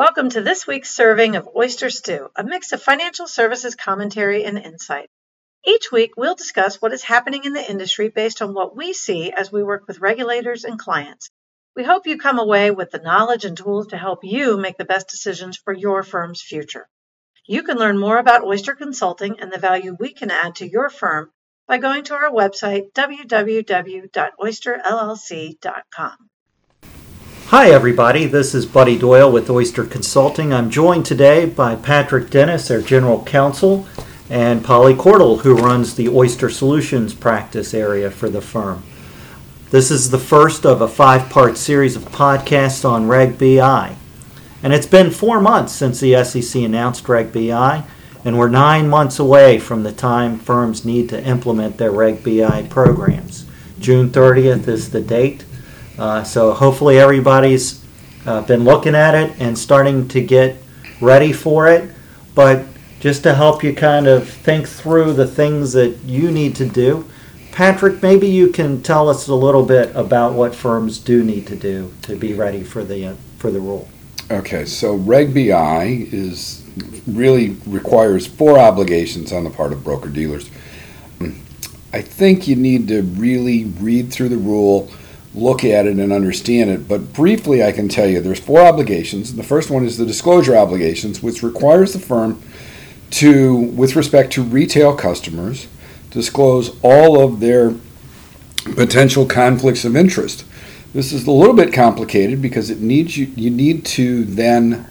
Welcome to this week's serving of Oyster Stew, a mix of financial services commentary and insight. Each week, we'll discuss what is happening in the industry based on what we see as we work with regulators and clients. We hope you come away with the knowledge and tools to help you make the best decisions for your firm's future. You can learn more about Oyster Consulting and the value we can add to your firm by going to our website, www.oysterllc.com. Hi, everybody. This is Buddy Doyle with Oyster Consulting. I'm joined today by Patrick Dennis, our General Counsel, and Polly Cordell, who runs the Oyster Solutions practice area for the firm. This is the first of a five part series of podcasts on Reg BI. And it's been four months since the SEC announced Reg BI, and we're nine months away from the time firms need to implement their Reg BI programs. June 30th is the date. Uh, so hopefully everybody's uh, been looking at it and starting to get ready for it. But just to help you kind of think through the things that you need to do, Patrick, maybe you can tell us a little bit about what firms do need to do to be ready for the uh, for the rule. Okay, so Reg BI is really requires four obligations on the part of broker dealers. I think you need to really read through the rule look at it and understand it. But briefly, I can tell you there's four obligations. The first one is the disclosure obligations, which requires the firm to, with respect to retail customers, disclose all of their potential conflicts of interest. This is a little bit complicated because it needs you you need to then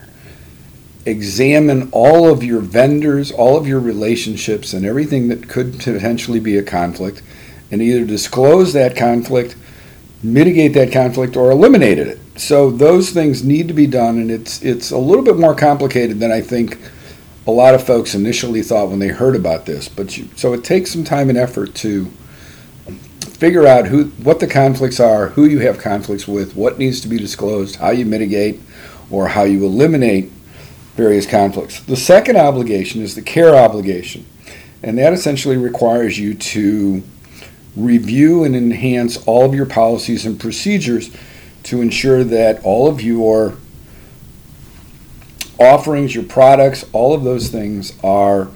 examine all of your vendors, all of your relationships and everything that could potentially be a conflict and either disclose that conflict mitigate that conflict or eliminated it. So those things need to be done, and it's it's a little bit more complicated than I think a lot of folks initially thought when they heard about this. But you, so it takes some time and effort to figure out who what the conflicts are, who you have conflicts with, what needs to be disclosed, how you mitigate or how you eliminate various conflicts. The second obligation is the care obligation, and that essentially requires you to review and enhance all of your policies and procedures to ensure that all of your offerings, your products, all of those things are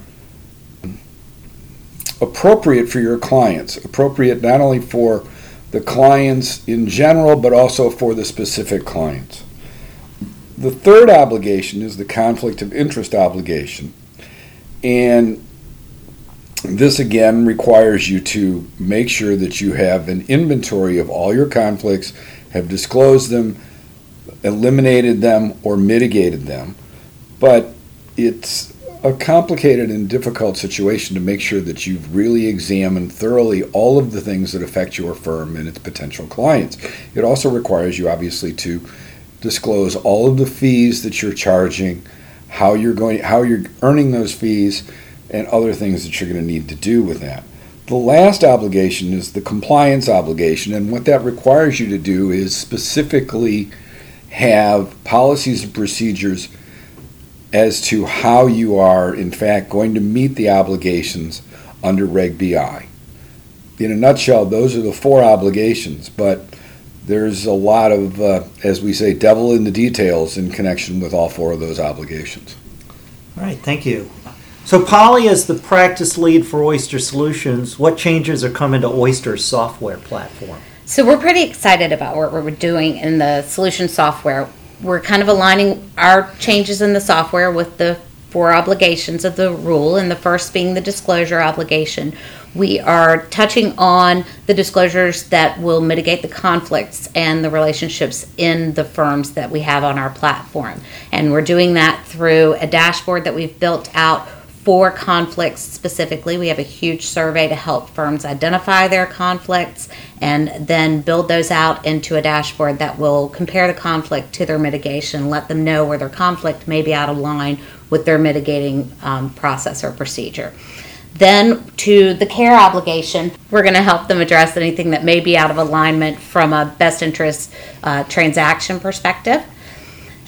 appropriate for your clients, appropriate not only for the clients in general, but also for the specific clients. The third obligation is the conflict of interest obligation. And this again requires you to make sure that you have an inventory of all your conflicts, have disclosed them, eliminated them, or mitigated them. But it's a complicated and difficult situation to make sure that you've really examined thoroughly all of the things that affect your firm and its potential clients. It also requires you, obviously, to disclose all of the fees that you're charging, how you're going, how you're earning those fees and other things that you're going to need to do with that. The last obligation is the compliance obligation, and what that requires you to do is specifically have policies and procedures as to how you are, in fact, going to meet the obligations under Reg BI. In a nutshell, those are the four obligations, but there's a lot of, uh, as we say, devil in the details in connection with all four of those obligations. All right, thank you. So, Polly, is the practice lead for Oyster Solutions, what changes are coming to Oyster's software platform? So, we're pretty excited about what we're doing in the solution software. We're kind of aligning our changes in the software with the four obligations of the rule, and the first being the disclosure obligation. We are touching on the disclosures that will mitigate the conflicts and the relationships in the firms that we have on our platform. And we're doing that through a dashboard that we've built out for conflicts specifically. We have a huge survey to help firms identify their conflicts and then build those out into a dashboard that will compare the conflict to their mitigation, let them know where their conflict may be out of line with their mitigating um, process or procedure. Then, to the care obligation, we're going to help them address anything that may be out of alignment from a best interest uh, transaction perspective.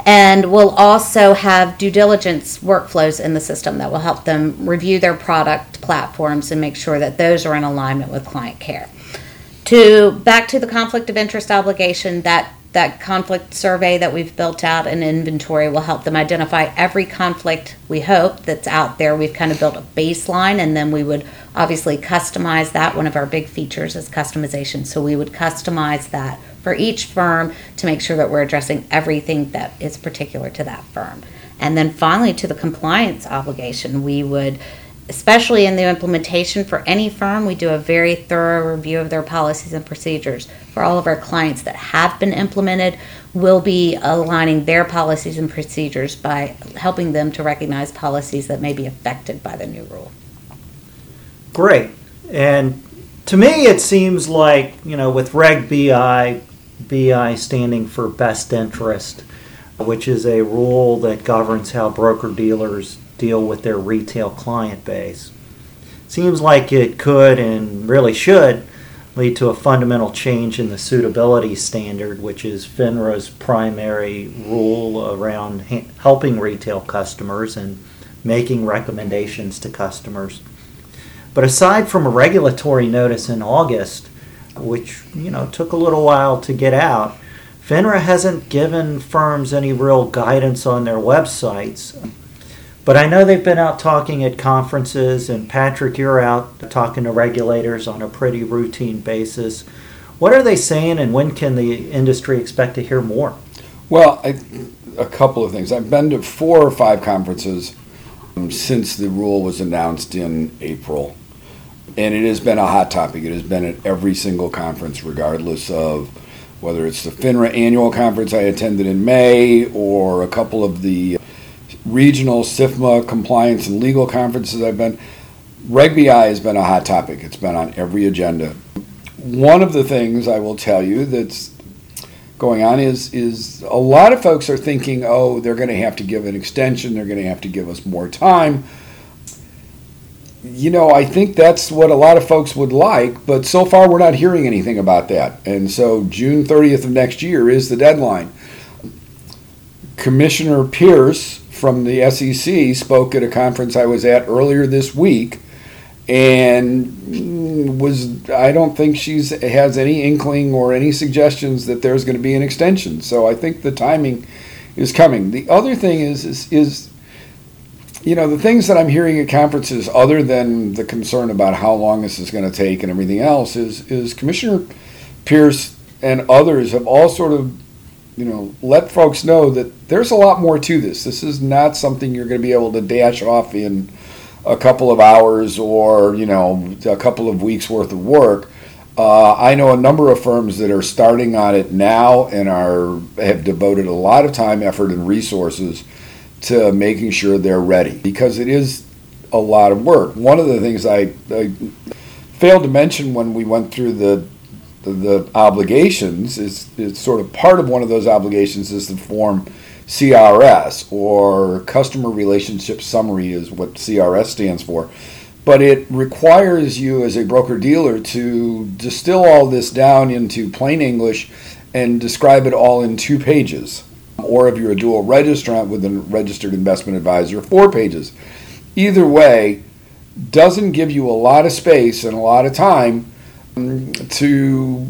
And we'll also have due diligence workflows in the system that will help them review their product platforms and make sure that those are in alignment with client care. To back to the conflict of interest obligation, that that conflict survey that we've built out and inventory will help them identify every conflict we hope that's out there. We've kind of built a baseline and then we would obviously customize that. One of our big features is customization. So we would customize that for each firm to make sure that we're addressing everything that is particular to that firm. And then finally, to the compliance obligation, we would especially in the implementation for any firm, we do a very thorough review of their policies and procedures. For all of our clients that have been implemented, we'll be aligning their policies and procedures by helping them to recognize policies that may be affected by the new rule. Great. And to me, it seems like, you know, with Reg BI, BI standing for best interest, which is a rule that governs how broker dealers deal with their retail client base. Seems like it could and really should lead to a fundamental change in the suitability standard, which is FINRA's primary rule around helping retail customers and making recommendations to customers. But aside from a regulatory notice in August, which you know took a little while to get out, FINRA hasn't given firms any real guidance on their websites. But I know they've been out talking at conferences, and Patrick, you're out talking to regulators on a pretty routine basis. What are they saying, and when can the industry expect to hear more? Well, I, a couple of things. I've been to four or five conferences um, since the rule was announced in April, and it has been a hot topic. It has been at every single conference, regardless of whether it's the FINRA annual conference I attended in May or a couple of the regional SIFMA compliance and legal conferences I've been, Reg BI has been a hot topic. It's been on every agenda. One of the things I will tell you that's going on is is a lot of folks are thinking, oh, they're going to have to give an extension, they're going to have to give us more time. You know, I think that's what a lot of folks would like, but so far we're not hearing anything about that. And so June 30th of next year is the deadline. Commissioner Peirce from the SEC spoke at a conference I was at earlier this week and was I don't think she's has any inkling or any suggestions that there's going to be an extension. So I think the timing is coming. The other thing is is, is you know the things that I'm hearing at conferences, other than the concern about how long this is going to take and everything else, is is Commissioner Peirce and others have all sort of you know, let folks know that there's a lot more to this. This is not something you're going to be able to dash off in a couple of hours or, you know, a couple of weeks worth of work. Uh, I know a number of firms that are starting on it now and are have devoted a lot of time, effort, and resources to making sure they're ready because it is a lot of work. One of the things I, I failed to mention when we went through the the obligations is, is sort of part of one of those obligations is the form CRS or Customer Relationship Summary is what CRS stands for. But it requires you as a broker dealer to distill all this down into plain English and describe it all in two pages. Or if you're a dual registrant with a registered investment advisor, four pages. Either way, doesn't give you a lot of space and a lot of time um, to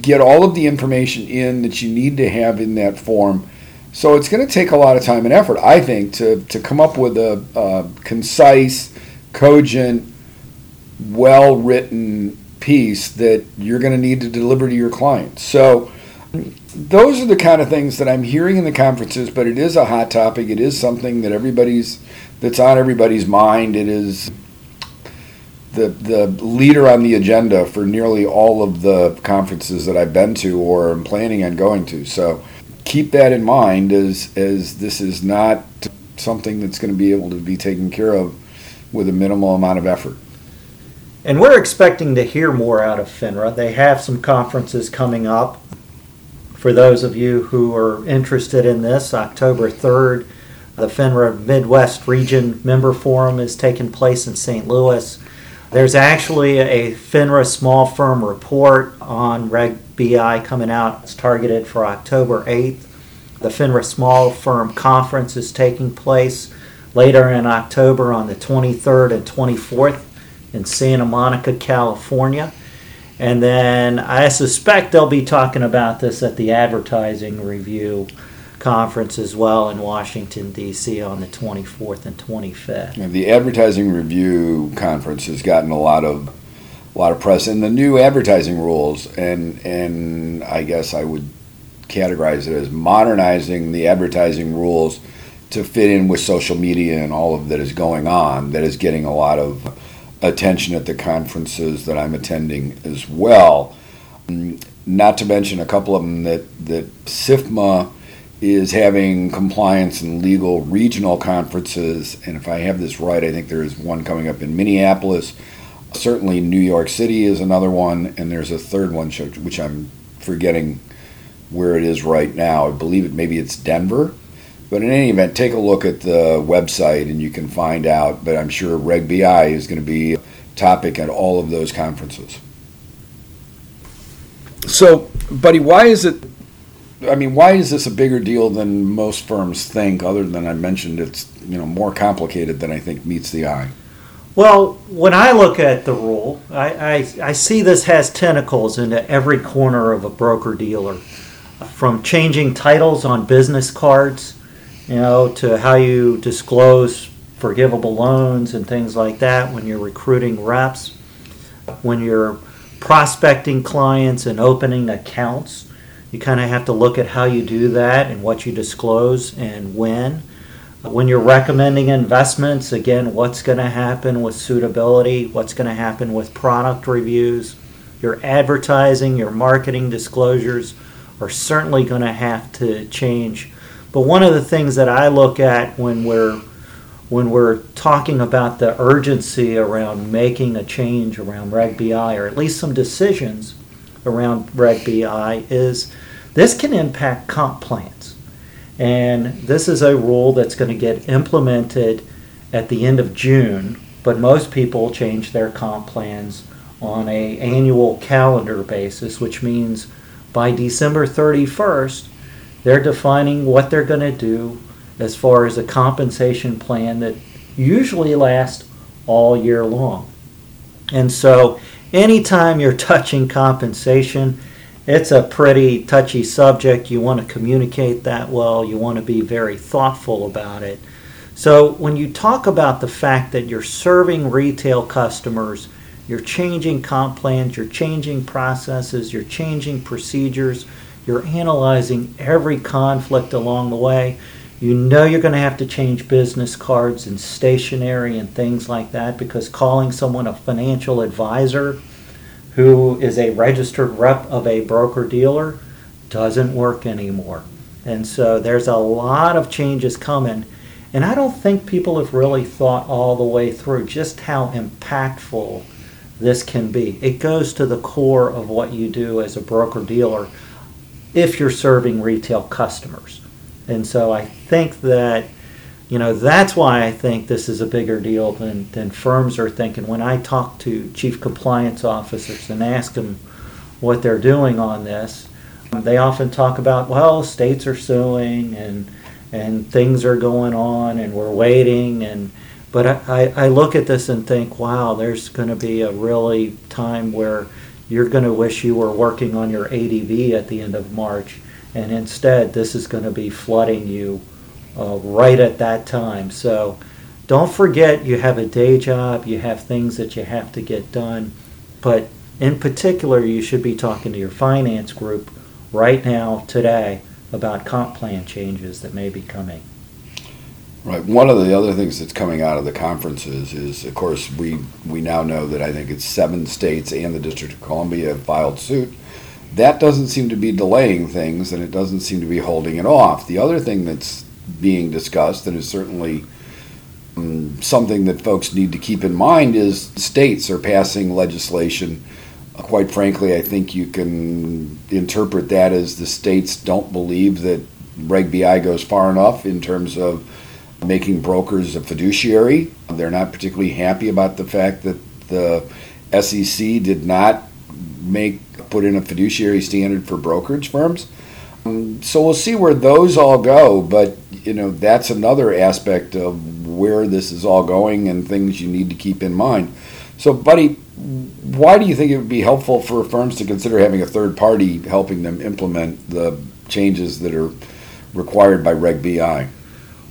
get all of the information in that you need to have in that form. So it's going to take a lot of time and effort, I think, to, to come up with a, a concise, cogent, well written piece that you're going to need to deliver to your clients. So those are the kind of things that I'm hearing in the conferences, but it is a hot topic. It is something that everybody's that's on everybody's mind. It is the the leader on the agenda for nearly all of the conferences that I've been to or am planning on going to. So keep that in mind as as this is not something that's going to be able to be taken care of with a minimal amount of effort. And we're expecting to hear more out of FINRA. They have some conferences coming up. For those of you who are interested in this, October 3rd, the FINRA Midwest Region Member Forum is taking place in St. Louis. There's actually a FINRA small firm report on Reg BI coming out. It's targeted for October 8th. The FINRA Small Firm Conference is taking place later in October on the 23rd and 24th in Santa Monica, California. And then I suspect they'll be talking about this at the advertising review conference as well in Washington, D.C. on the 24th and 25th. And the advertising review conference has gotten a lot of a lot of press and the new advertising rules and and I guess I would categorize it as modernizing the advertising rules to fit in with social media and all of that is going on that is getting a lot of attention at the conferences that I'm attending as well. Mm, not to mention a couple of them that that SIFMA is having compliance and legal regional conferences. And if I have this right, I think there's one coming up in Minneapolis. Certainly, New York City is another one, and there's a third one which I'm forgetting where it is right now. I believe it maybe it's Denver. But in any event, take a look at the website and you can find out. But I'm sure Reg BI is going to be a topic at all of those conferences. So, buddy, why is it I mean, why is this a bigger deal than most firms think? Other than I mentioned, it's you know more complicated than I think meets the eye. Well, when I look at the rule, I, I, I see this has tentacles into every corner of a broker dealer, from changing titles on business cards, you know, to how you disclose forgivable loans and things like that when you're recruiting reps, when you're prospecting clients and opening accounts you kind of have to look at how you do that and what you disclose and when. When you're recommending investments, again, what's going to happen with suitability, what's going to happen with product reviews. Your advertising, your marketing disclosures are certainly going to have to change. But one of the things that I look at when we're when we're talking about the urgency around making a change around Reg BI, or at least some decisions around Reg BI, is this can impact comp plans. And this is a rule that's going to get implemented at the end of June, but most people change their comp plans on a annual calendar basis, which means by December 31st, they're defining what they're going to do as far as a compensation plan that usually lasts all year long. And so, anytime you're touching compensation, it's a pretty touchy subject. You want to communicate that well, you want to be very thoughtful about it. So, when you talk about the fact that you're serving retail customers, you're changing comp plans, you're changing processes, you're changing procedures, you're analyzing every conflict along the way. You know you're going to have to change business cards and stationery and things like that because calling someone a financial advisor who is a registered rep of a broker dealer doesn't work anymore. And so there's a lot of changes coming. And I don't think people have really thought all the way through just how impactful this can be. It goes to the core of what you do as a broker dealer if you're serving retail customers. And so I think that you know that's why I think this is a bigger deal than, than firms are thinking. When I talk to chief compliance officers and ask them what they're doing on this, they often talk about well states are suing and and things are going on and we're waiting and but I, I look at this and think wow there's going to be a really time where you're going to wish you were working on your ADV at the end of March and instead this is going to be flooding you uh, right at that time. So don't forget you have a day job, you have things that you have to get done, but in particular, you should be talking to your finance group right now, today, about comp plan changes that may be coming. Right. One of the other things that's coming out of the conferences is, of course, we, we now know that I think it's seven states and the District of Columbia have filed suit. That doesn't seem to be delaying things, and it doesn't seem to be holding it off. The other thing that's being discussed and is certainly um, something that folks need to keep in mind is states are passing legislation. Quite frankly, I think you can interpret that as the states don't believe that Reg BI goes far enough in terms of making brokers a fiduciary. They're not particularly happy about the fact that the SEC did not make put in a fiduciary standard for brokerage firms. Um, so we'll see where those all go, but you know that's another aspect of where this is all going and things you need to keep in mind. So, buddy, why do you think it would be helpful for firms to consider having a third party helping them implement the changes that are required by Reg BI?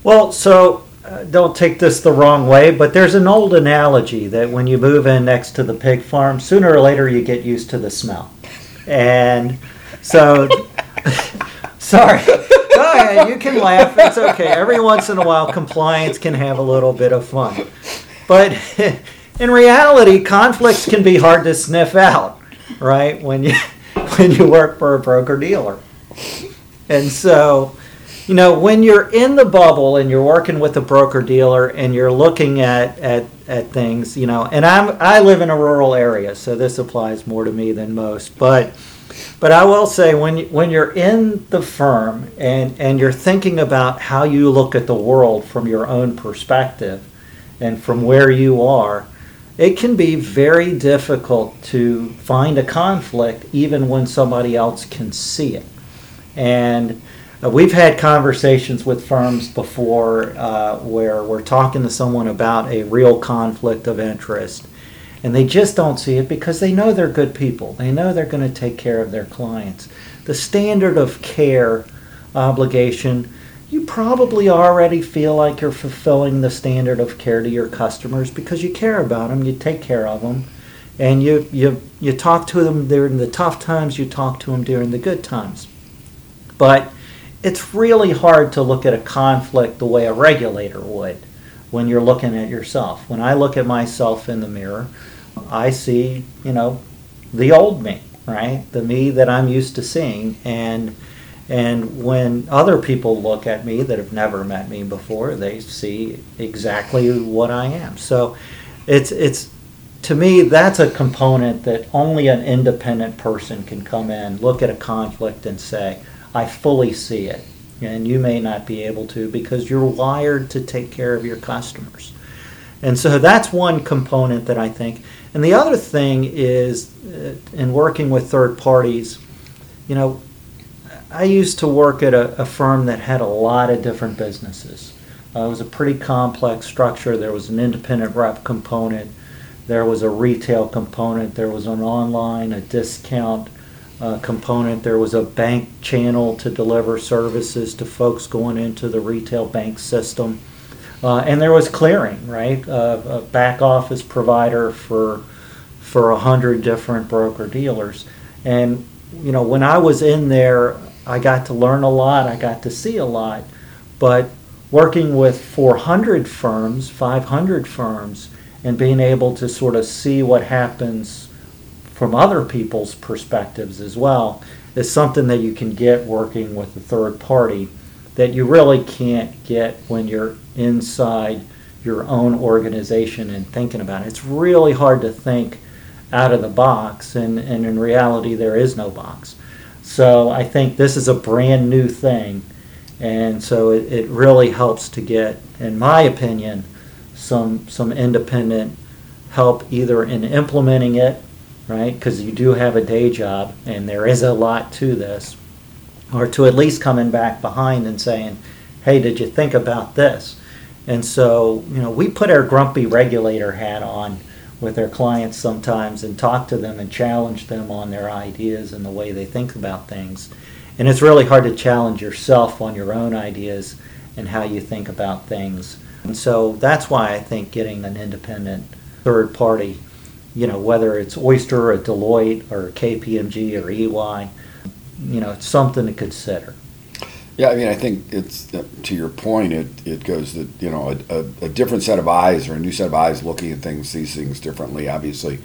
Well, so uh, don't take this the wrong way, but there's an old analogy that when you move in next to the pig farm, sooner or later you get used to the smell. And so, sorry. Go ahead, you can laugh. It's okay. Every once in a while, compliance can have a little bit of fun. But in reality, conflicts can be hard to sniff out, right? When you when you work for a broker dealer. And so, you know, when you're in the bubble and you're working with a broker dealer and you're looking at, at, at things, you know, and I'm I live in a rural area, so this applies more to me than most. But but I will say when you, when you're in the firm and and you're thinking about how you look at the world from your own perspective and from where you are, it can be very difficult to find a conflict even when somebody else can see it. And uh, we've had conversations with firms before uh, where we're talking to someone about a real conflict of interest, and they just don't see it because they know they're good people. They know they're going to take care of their clients. The standard of care obligation, you probably already feel like you're fulfilling the standard of care to your customers because you care about them, you take care of them, and you, you, you talk to them during the tough times, you talk to them during the good times. But it's really hard to look at a conflict the way a regulator would when you're looking at yourself. When I look at myself in the mirror, I see, you know, the old me, right? The me that I'm used to seeing and and when other people look at me that have never met me before, they see exactly what I am. So it's it's to me that's a component that only an independent person can come in, look at a conflict and say, I fully see it. And you may not be able to because you're wired to take care of your customers. And so that's one component that I think. And the other thing is uh, in working with third parties, you know, I used to work at a, a firm that had a lot of different businesses. Uh, it was a pretty complex structure. There was an independent rep component, there was a retail component, there was an online, a discount uh, component. There was a bank channel to deliver services to folks going into the retail bank system. Uh, and there was clearing, right? Uh, a back office provider for for a hundred different broker dealers. And you know, when I was in there, I got to learn a lot. I got to see a lot. But working with 400 firms, 500 firms, and being able to sort of see what happens from other people's perspectives as well is something that you can get working with a third party that you really can't get when you're inside your own organization and thinking about it. It's really hard to think out of the box, and, and in reality, there is no box. So I think this is a brand new thing, and so it, it really helps to get, in my opinion, some some independent help either in implementing it right? Because you do have a day job, and there is a lot to this. Or to at least coming back behind and saying, hey, did you think about this? And so, you know, we put our grumpy regulator hat on with our clients sometimes and talk to them and challenge them on their ideas and the way they think about things. And it's really hard to challenge yourself on your own ideas and how you think about things. And so that's why I think getting an independent third party you know, whether it's Oyster or Deloitte or KPMG or EY, you know, it's something to consider. Yeah, I mean, I think it's to your point. It it goes that you know a, a, a, different set of eyes or a new set of eyes looking at things, sees things differently, obviously,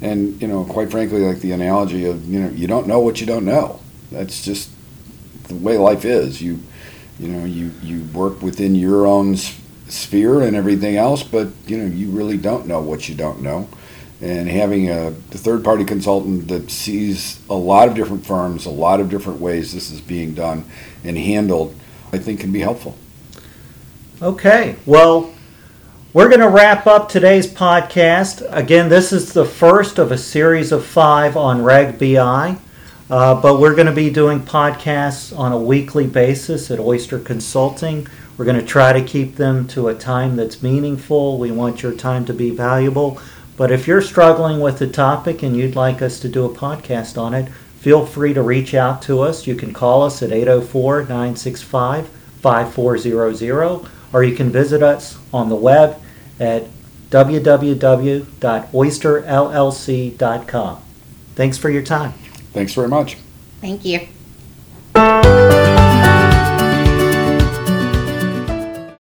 and you know, quite frankly, like the analogy of you know, you don't know what you don't know. That's just the way life is. You you know, you you work within your own sphere and everything else, but you know, you really don't know what you don't know and having a, third party consultant that sees a lot of different firms, a lot of different ways this is being done and handled, I think can be helpful. Okay, well, we're going to wrap up today's podcast. Again, this is the first of a series of five on Reg BI. Uh, but we're going to be doing podcasts on a weekly basis at Oyster Consulting. We're going to try to keep them to a time that's meaningful. We want your time to be valuable But if you're struggling with the topic and you'd like us to do a podcast on it, feel free to reach out to us. You can call us at 804 965 5400 or you can visit us on the web at www.oysterllc.com. Thanks for your time. Thanks very much. Thank you.